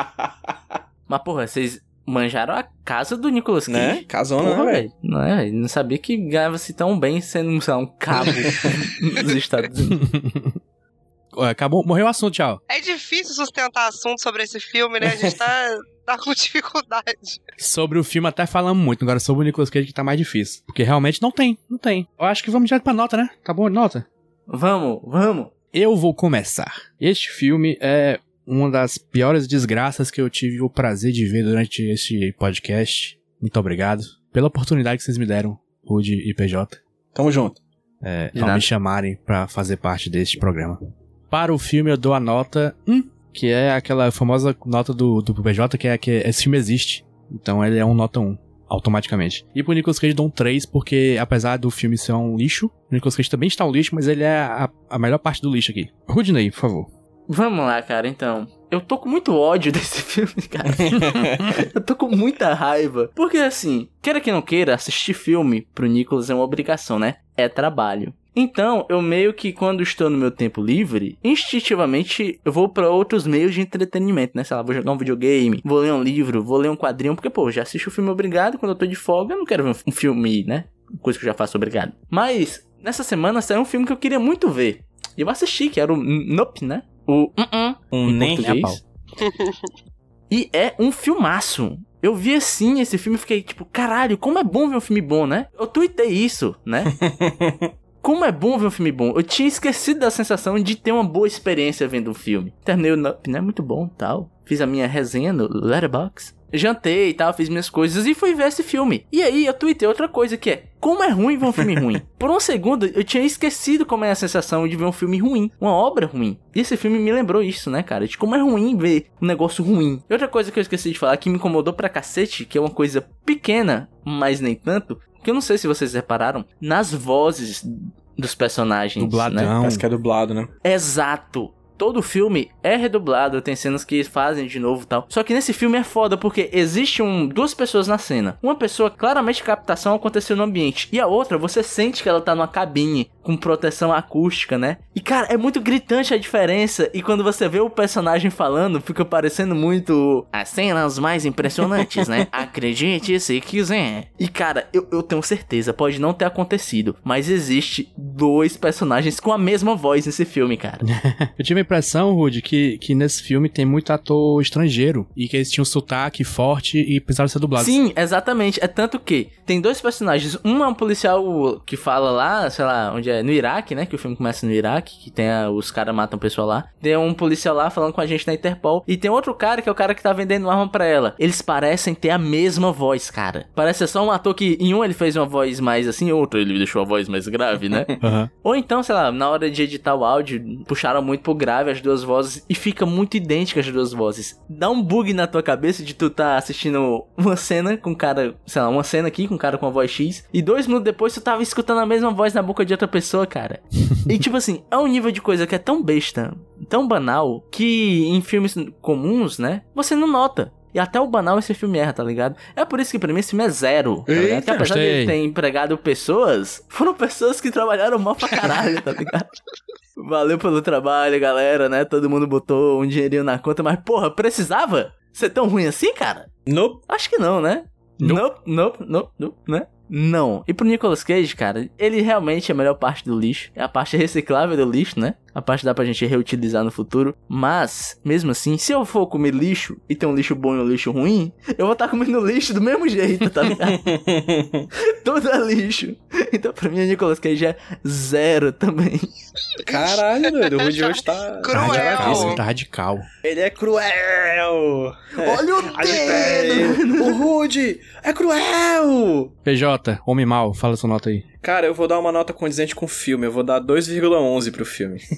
Mas, porra, vocês manjaram a casa do Nicolas Cage? né? Casona, Porra, né, velho. Não é, não sabia que ganhava-se tão bem sendo, sei lá, um cabo [LAUGHS] [LAUGHS] nos Estados Unidos. Ué, Acabou, morreu o assunto, tchau. É difícil sustentar assunto sobre esse filme, né? A gente tá, [LAUGHS] tá com dificuldade. Sobre o filme até falamos muito, agora sobre o Nicolas Cage que tá mais difícil. Porque realmente não tem, não tem. Eu acho que vamos direto pra nota, né? Tá bom, nota? Vamos, vamos. Eu vou começar. Este filme é uma das piores desgraças que eu tive o prazer de ver durante este podcast. Muito obrigado pela oportunidade que vocês me deram, Rude e PJ, Tamo junto. é, ao me chamarem pra fazer parte deste programa. Para o filme eu dou a nota 1, que é aquela famosa nota do, do PJ, que é que esse filme existe. Então ele é um nota 1. Automaticamente. E pro Nicolas Cage dou um 3, porque apesar do filme ser um lixo, o Nicolas Cage também está um lixo, mas ele é a, a melhor parte do lixo aqui. Rudney, por favor. Vamos lá, cara, então. Eu tô com muito ódio [LAUGHS] desse filme, cara. [LAUGHS] eu tô com muita raiva. Porque, assim, queira que não queira, assistir filme pro Nicolas é uma obrigação, né? É trabalho. Então, eu meio que quando estou no meu tempo livre, instintivamente eu vou pra outros meios de entretenimento, né? Sei lá, vou jogar um videogame, vou ler um livro, vou ler um quadrinho, porque, pô, eu já assisto o filme obrigado, quando eu tô de folga, eu não quero ver um filme, né? Coisa que eu já faço obrigado. Mas, nessa semana saiu um filme que eu queria muito ver. E eu assisti, que era o Nope, né? O uh-uh, Um em nem português. [LAUGHS] E é um filmaço. Eu vi assim esse filme e fiquei tipo, caralho, como é bom ver um filme bom, né? Eu tuitei isso, né? [LAUGHS] Como é bom ver um filme bom. Eu tinha esquecido da sensação de ter uma boa experiência vendo um filme. Terminei o Nope, né? Muito bom tal. Fiz a minha resenha no Letterboxd. Jantei e tal, fiz minhas coisas e fui ver esse filme. E aí eu tuitei outra coisa que é, como é ruim ver um filme ruim? [LAUGHS] Por um segundo eu tinha esquecido como é a sensação de ver um filme ruim, uma obra ruim. E esse filme me lembrou isso, né, cara? De como é ruim ver um negócio ruim. E outra coisa que eu esqueci de falar que me incomodou pra cacete, que é uma coisa pequena, mas nem tanto, que eu não sei se vocês repararam, nas vozes dos personagens. Né? Dubladão. Parece que é dublado, né? Exato. Todo filme é redublado, tem cenas que fazem de novo e tal. Só que nesse filme é foda porque existe um, duas pessoas na cena. Uma pessoa, claramente captação aconteceu no ambiente. E a outra, você sente que ela tá numa cabine com proteção acústica, né? E cara, é muito gritante a diferença. E quando você vê o personagem falando, fica parecendo muito as cenas mais impressionantes, né? [LAUGHS] Acredite se quiser. E cara, eu, eu tenho certeza, pode não ter acontecido, mas existe dois personagens com a mesma voz nesse filme, cara. [LAUGHS] Eu tive a impressão, Rude, que, que nesse filme tem muito ator estrangeiro e que eles tinham um sotaque forte e precisaram ser dublados. Sim, exatamente. É tanto que tem dois personagens. Um é um policial que fala lá, sei lá, onde é? No Iraque, né? Que o filme começa no Iraque, que tem a- os caras matam o pessoal lá. Tem um policial lá falando com a gente na Interpol. E tem outro cara que é o cara que tá vendendo arma pra ela. Eles parecem ter a mesma voz, cara. Parece só um ator que em um ele fez uma voz mais assim, outro ele deixou a voz mais grave, né? [LAUGHS] Aham. Ou então, sei lá, na hora de editar o áudio, puxaram muito pro grave as duas vozes e fica muito idêntica as duas vozes. Dá um bug na tua cabeça de tu tá assistindo uma cena com um cara, sei lá, uma cena aqui com um cara com a voz X e dois minutos depois tu tava escutando a mesma voz na boca de outra pessoa, cara. e tipo assim, é um nível de coisa que é tão besta, tão banal, que em filmes comuns, né, você não nota. E até o banal esse filme erra, tá ligado? É por isso que pra mim esse filme é zero, tá ligado? Que apesar de gostei. ele ter empregado pessoas, foram pessoas que trabalharam mal pra caralho, tá ligado? Valeu pelo trabalho, galera, né? Todo mundo botou um dinheirinho na conta, mas porra, precisava ser tão ruim assim, cara? Nope. Acho que não, né? Nope, nope, nope, nope, né? Não. E pro Nicolas Cage, cara, ele realmente é a melhor parte do lixo. É a parte [LAUGHS] reciclável do lixo, né? A parte dá pra gente reutilizar no futuro. Mas, mesmo assim, se eu for comer lixo e tem um lixo bom e um lixo ruim, eu vou estar comendo [LAUGHS] lixo do mesmo jeito, tá ligado? [LAUGHS] Tudo é lixo. Então, pra mim, o Nicolas Cage é zero também. Caralho, doido. O Rude hoje tá. Cruel. Tá radical, tá radical. Ele é cruel! Olha o dedo! O Rude é cruel! PJ, homem mal, fala sua nota aí. Cara, eu vou dar uma nota condizente com o filme. Eu vou dar 2,11 pro filme. [LAUGHS]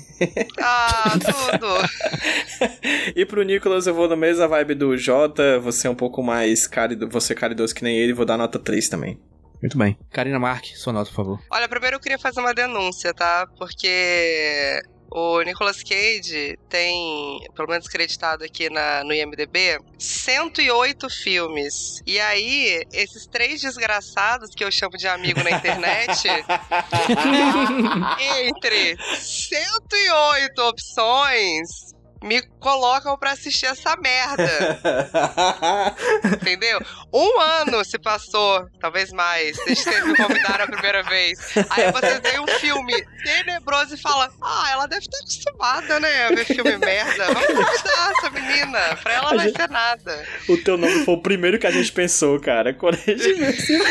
Ah, tudo. [LAUGHS] E pro Nicolas eu vou na mesma vibe do Jota. Você é um pouco mais carido, você é caridoso que nem ele. Vou dar nota 3 também. Muito bem. Karina Mark, sua nota, por favor. Olha, primeiro eu queria fazer uma denúncia, tá? Porque o Nicolas Cage tem, pelo menos creditado aqui na, no IMDB, 108 filmes. E aí, esses três desgraçados que eu chamo de amigo na internet, [LAUGHS] entre 108 opções, me colocam pra assistir essa merda. [LAUGHS] Entendeu? Um ano se passou, talvez mais, desde que vocês me convidaram a primeira vez. Aí vocês veem um filme tenebroso e falam: Ah, ela deve estar acostumada, né? A ver filme merda. Vamos convidar essa menina. Pra ela não vai ser nada. o teu nome foi o primeiro que a gente pensou, cara. Quando a gente viu esse filme.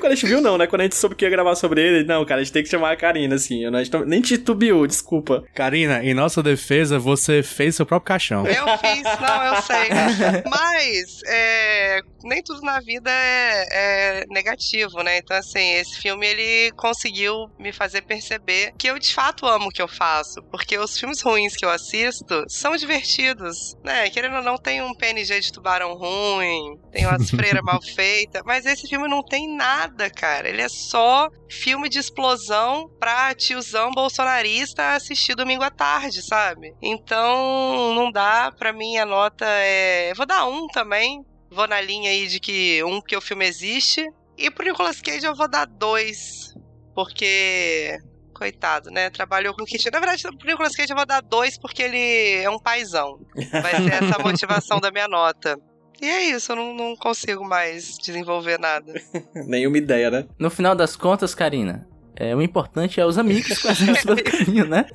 Quando a gente viu, não, né? Quando a gente soube que ia gravar sobre ele, não, cara, a gente tem que chamar a Karina, assim. Eu não- a gente não- nem titubeou, desculpa. Karina, em nossa defesa, você fez seu próprio caixão. Eu fiz, não, eu sei. [LAUGHS] Mas é, nem tudo na vida é, é negativo, né? Então, assim, esse filme ele conseguiu me fazer perceber que eu de fato amo o que eu faço. Porque os filmes ruins que eu assisto são divertidos, né? Querendo ou não, tem um PNG de tubarão ruim, tem umas freiras mal [LAUGHS] feitas, mas esse filme não tem nada, cara. Ele é só filme de explosão pra tiozão bolsonarista assistir domingo à tarde, sabe? Então, não dá. Pra mim, a nota é. eu Vou dar um também. Vou na linha aí de que um, porque o filme existe. E pro Nicolas Cage eu vou dar dois. Porque. Coitado, né? Trabalhou com o Kit. Na verdade, pro Nicolas Cage eu vou dar dois porque ele é um paizão. Vai ser essa a motivação da minha nota. E é isso, eu não, não consigo mais desenvolver nada. [LAUGHS] Nenhuma ideia, né? No final das contas, Karina, é, o importante é os amigos que fazemos pelo caminho, né?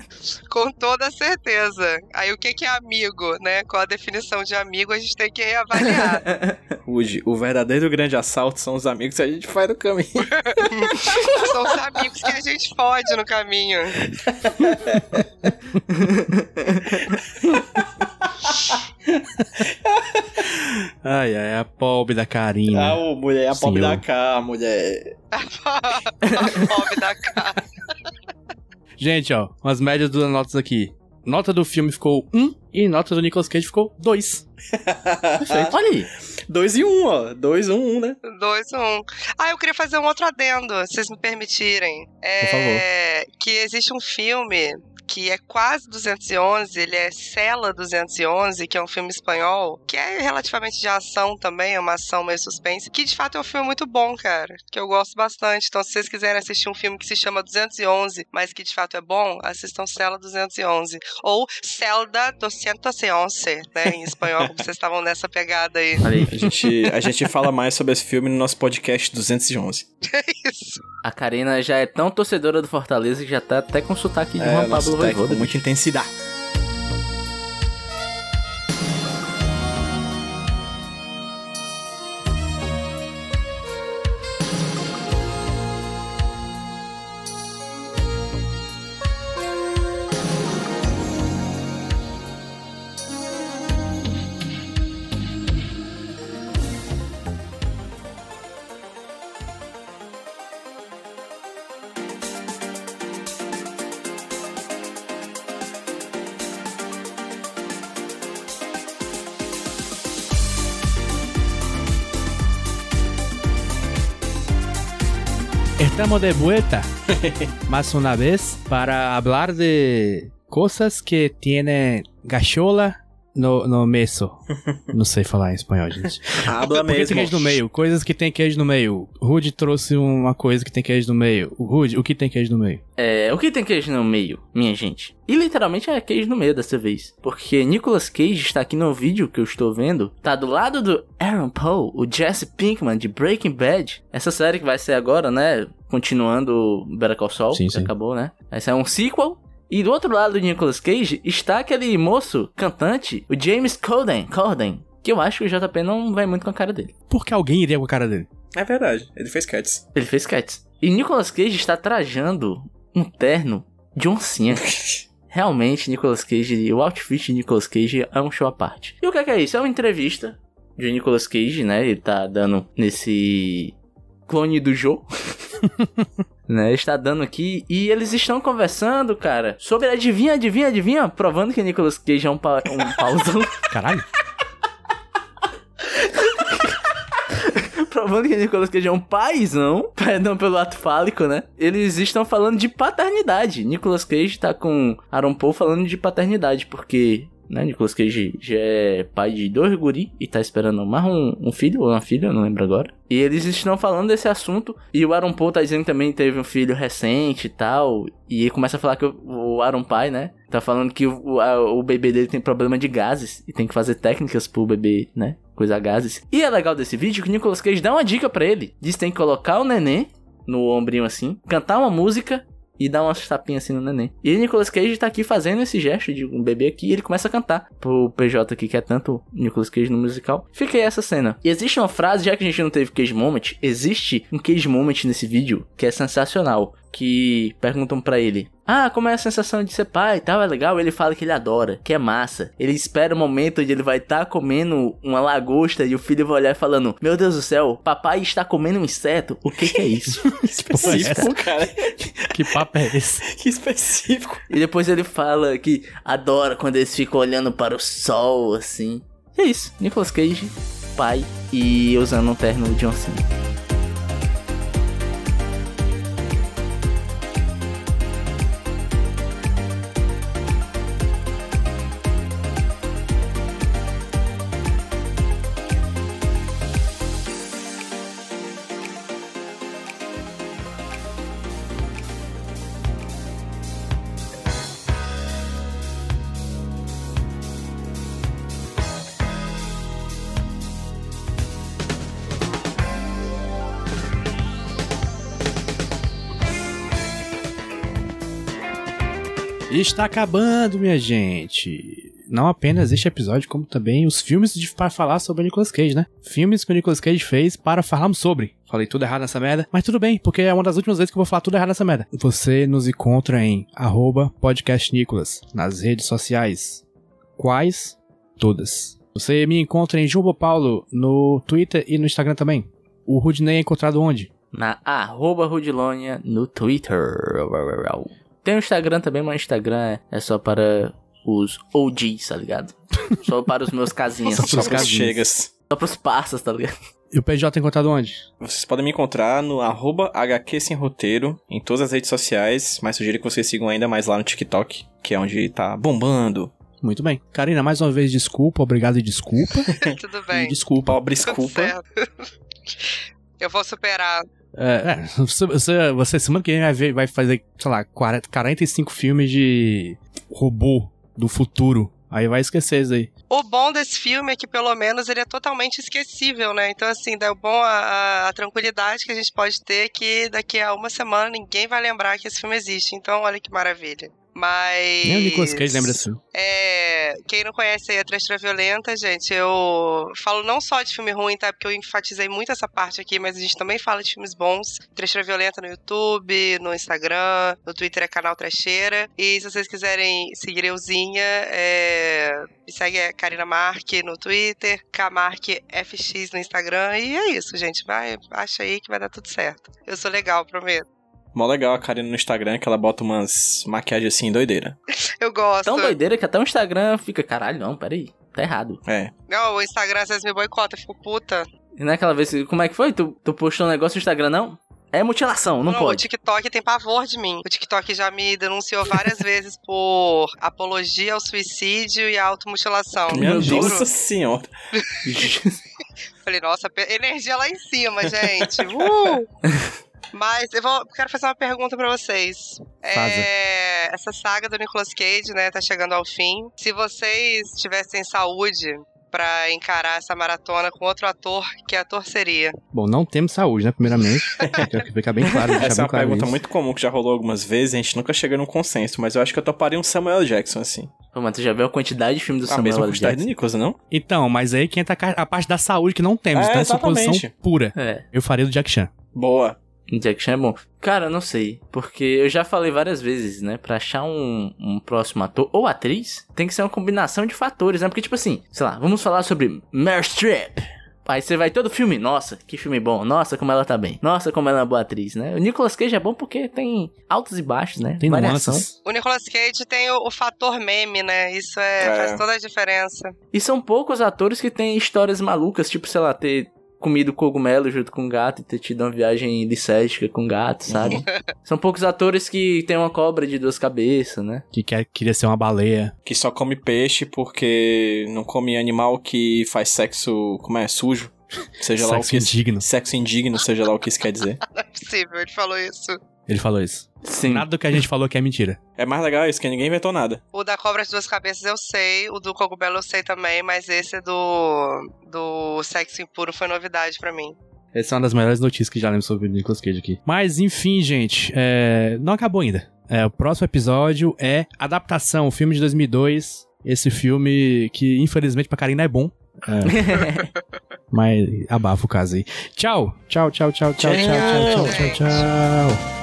Com toda certeza. Aí o que é amigo, né? Qual a definição de amigo a gente tem que reavaliar. [LAUGHS] Rude, o verdadeiro grande assalto são os amigos que a gente faz no caminho. [LAUGHS] São os amigos que a gente fode no caminho. [LAUGHS] Ai, ai, a pobre da Karina. Ah, ô, mulher, a pobre da cá, mulher. [LAUGHS] a pobre da cara. Gente, ó, umas médias das notas aqui. Nota do filme ficou 1 e nota do Nicolas Cage ficou 2. [LAUGHS] Perfeito. Olha aí. Dois e um, ó. Dois, um, um, né? Dois, um. Ah, eu queria fazer um outro adendo, se vocês me permitirem. É, Por favor. Que existe um filme que é quase 211, ele é Cela 211, que é um filme espanhol, que é relativamente de ação também, é uma ação meio suspense, que de fato é um filme muito bom, cara, que eu gosto bastante. Então, se vocês quiserem assistir um filme que se chama 211, mas que de fato é bom, assistam Cela 211. Ou Celda 211, né, em espanhol, como vocês estavam nessa pegada aí. Aí. A gente, a gente fala mais sobre esse filme no nosso podcast 211. [LAUGHS] Isso. A Karina já é tão torcedora do Fortaleza que já tá até com sotaque de É, Juan Pablo Voivoda. com muita intensidade. Estamos de vuelta. [LAUGHS] Más una vez. Para hablar de cosas que tienen gachola no, no meso. [LAUGHS] Não sei falar em espanhol, gente. Habla Porque tem mesmo. queijo no meio, coisas que tem queijo no meio. O Rude trouxe uma coisa que tem queijo no meio. O Rude, o que tem queijo no meio? É, o que tem queijo no meio, minha gente? E literalmente é queijo no meio dessa vez. Porque Nicolas Cage está aqui no vídeo que eu estou vendo. Tá do lado do Aaron Paul, o Jesse Pinkman de Breaking Bad. Essa série que vai ser agora, né? Continuando Better Call Saul, Sim, que sim. acabou, né? Vai ser um sequel. E do outro lado do Nicolas Cage está aquele moço cantante, o James Corden, Corden, que eu acho que o JP não vai muito com a cara dele. Por que alguém iria com a cara dele? É verdade, ele fez Cats. Ele fez Cats. E Nicolas Cage está trajando um terno de oncinha. [LAUGHS] Realmente, Nicolas Cage, o outfit de Nicolas Cage é um show à parte. E o que é, que é isso? É uma entrevista de Nicolas Cage, né? Ele tá dando nesse clone do Joe. [LAUGHS] né? Está dando aqui e eles estão conversando, cara, sobre adivinha, adivinha, adivinha, provando que Nicolas Cage é um, pa um [LAUGHS] pauzão. Caralho. [LAUGHS] provando que Nicolas Cage é um paizão, perdão pelo ato fálico, né? Eles estão falando de paternidade. Nicolas Cage tá com Aaron Paul falando de paternidade, porque né? Nicolas Cage já é pai de dois guri e tá esperando mais um, um filho ou uma filha, não lembro agora. E eles estão falando desse assunto e o Aaron Paul tá dizendo que também teve um filho recente e tal. E começa a falar que o, o Aaron pai, né? Tá falando que o, a, o bebê dele tem problema de gases e tem que fazer técnicas pro bebê, né? Coisa gases. E é legal desse vídeo que o Nicolas Cage dá uma dica para ele. Diz que tem que colocar o neném no ombrinho assim, cantar uma música e dá umas tapinhas assim no neném. E Nicolas Cage tá aqui fazendo esse gesto de um bebê aqui e ele começa a cantar pro PJ que é tanto Nicolas Cage no musical. Fica aí essa cena. E existe uma frase, já que a gente não teve Cage Moment, existe um Cage Moment nesse vídeo que é sensacional. Que perguntam para ele: ah, como é a sensação de ser pai e tal, é legal. Ele fala que ele adora, que é massa. Ele espera o momento onde ele vai estar tá comendo uma lagosta e o filho vai olhar falando: Meu Deus do céu, papai está comendo um inseto. O que, que é isso? [LAUGHS] específico, cara. que papo é esse? [LAUGHS] Que específico. E depois ele fala que adora quando eles ficam olhando para o sol, assim. E é isso. Nicolas Cage, pai e usando um terno de oncinha. Está acabando, minha gente. Não apenas este episódio, como também os filmes de, para falar sobre o Nicolas Cage, né? Filmes que o Nicolas Cage fez para falarmos sobre. Falei tudo errado nessa merda, mas tudo bem, porque é uma das últimas vezes que eu vou falar tudo errado nessa merda. Você nos encontra em podcastnicolas nas redes sociais. Quais? Todas. Você me encontra em Jumbo Paulo no Twitter e no Instagram também. O Rudney é encontrado onde? Na arroba Rudilonia no Twitter. Tem o Instagram também, mas o Instagram é só para os OGs, tá ligado? [LAUGHS] Só para os meus casinhas. só para os casinhas. Só para os parças, tá ligado? E o PJ encontrado onde? Vocês podem me encontrar no arroba HQ Sem Roteiro, em todas as redes sociais, mas sugiro que vocês sigam ainda mais lá no TikTok, que é onde tá bombando. Muito bem. Karina, mais uma vez, desculpa, obrigado e desculpa. [LAUGHS] Tudo bem. E desculpa. Pobre desculpa. [LAUGHS] Eu vou superar. É, é, você, você semana que vem vai, ver, vai fazer, sei lá, 40, 45 filmes de robô do futuro. Aí vai esquecer isso aí. O bom desse filme é que, pelo menos, ele é totalmente esquecível, né? Então, assim, dá bom a, a, a, tranquilidade que a gente pode ter que daqui a uma semana ninguém vai lembrar que esse filme existe. Então, olha que maravilha. Mas. Nem o Nicolas Cage lembra assim. É. Quem não conhece aí a Trestra Violenta, gente, eu falo não só de filme ruim, tá? Porque eu enfatizei muito essa parte aqui, mas a gente também fala de filmes bons. Trestra Violenta no YouTube, no Instagram, no Twitter é canal Trecheira. E se vocês quiserem seguir euzinha, é... me segue a Karina Marque no Twitter, Kmark FX no Instagram. E é isso, gente. Vai, acha aí que vai dar tudo certo. Eu sou legal, prometo. Mó legal a Karina no Instagram, que ela bota umas maquiagens assim, doideira. Eu gosto. Tão doideira que até o Instagram fica, caralho, não, peraí, tá errado. É. Não, o Instagram às vezes me boicota, eu fico puta. E naquela vez, como é que foi? Tu, tu postou um negócio no Instagram, não? É mutilação, não, não, pode. O TikTok tem pavor de mim. O TikTok já me denunciou várias [LAUGHS] vezes por apologia ao suicídio e automutilação. Meu Nossa senhora. [LAUGHS] Falei, nossa, energia lá em cima, gente. [LAUGHS] Uh! Mas eu vou, quero fazer uma pergunta para vocês. É, essa saga do Nicolas Cage, né, tá chegando ao fim. Se vocês tivessem saúde pra encarar essa maratona com outro ator, que ator seria? Bom, não temos saúde, né? Primeiramente. [LAUGHS] Quero que ficar bem claro. Essa é bem uma claro pergunta isso. muito comum que já rolou algumas vezes, a gente nunca chega num consenso, mas eu acho que eu toparia um Samuel Jackson, assim. Pô, mas tu já viu a quantidade de filmes do A Samuel mesma L. quantidade do Jackson? Nicholas, não? Então, mas aí que entra a parte da saúde que não temos, É, então é suposição pura. É, Eu faria do Jack Chan. Boa. Jack Chan é bom. Cara, eu não sei. Porque eu já falei várias vezes, né? Pra achar um, um próximo ator ou atriz, tem que ser uma combinação de fatores, né? Porque, tipo assim, sei lá, vamos falar sobre Meryl Streep. Aí você vai todo filme, nossa, que filme bom, nossa, como ela tá bem, nossa, como ela é uma boa atriz, né? O Nicolas Cage é bom porque tem altos e baixos, né? Tem Variação. nuances. O Nicolas Cage tem o, o fator meme, né? Isso é, É. faz toda a diferença. E são poucos atores que têm histórias malucas, tipo, sei lá, ter comido cogumelo junto com um gato e ter tido uma viagem licética com um gato, sabe? [LAUGHS] são poucos atores que tem uma cobra de duas cabeças, né? Que quer, queria ser uma baleia. Que só come peixe porque não come animal que faz sexo, como é, sujo. Seja lá o Sexo que... indigno. Sexo indigno, seja lá o que isso quer dizer. [LAUGHS] Não é possível, ele falou isso. Ele falou isso. Sim. Nada do que a gente falou que é mentira. É mais legal isso, que ninguém inventou nada. O da cobra de duas cabeças eu sei, o do cogumelo eu sei também, mas esse do, do sexo impuro foi novidade pra mim. Essa é uma das melhores notícias que já lembro sobre o Nicolas Cage aqui. Mas, enfim, gente, é, não acabou ainda. É, o próximo episódio é Adaptação, filme de 2002. Esse filme que, infelizmente, pra Karina é bom. É, [LAUGHS] mas abafa o caso aí. Tchau, tchau, tchau, tchau, tchau, tchau, tchau, tchau, tchau, tchau. Eu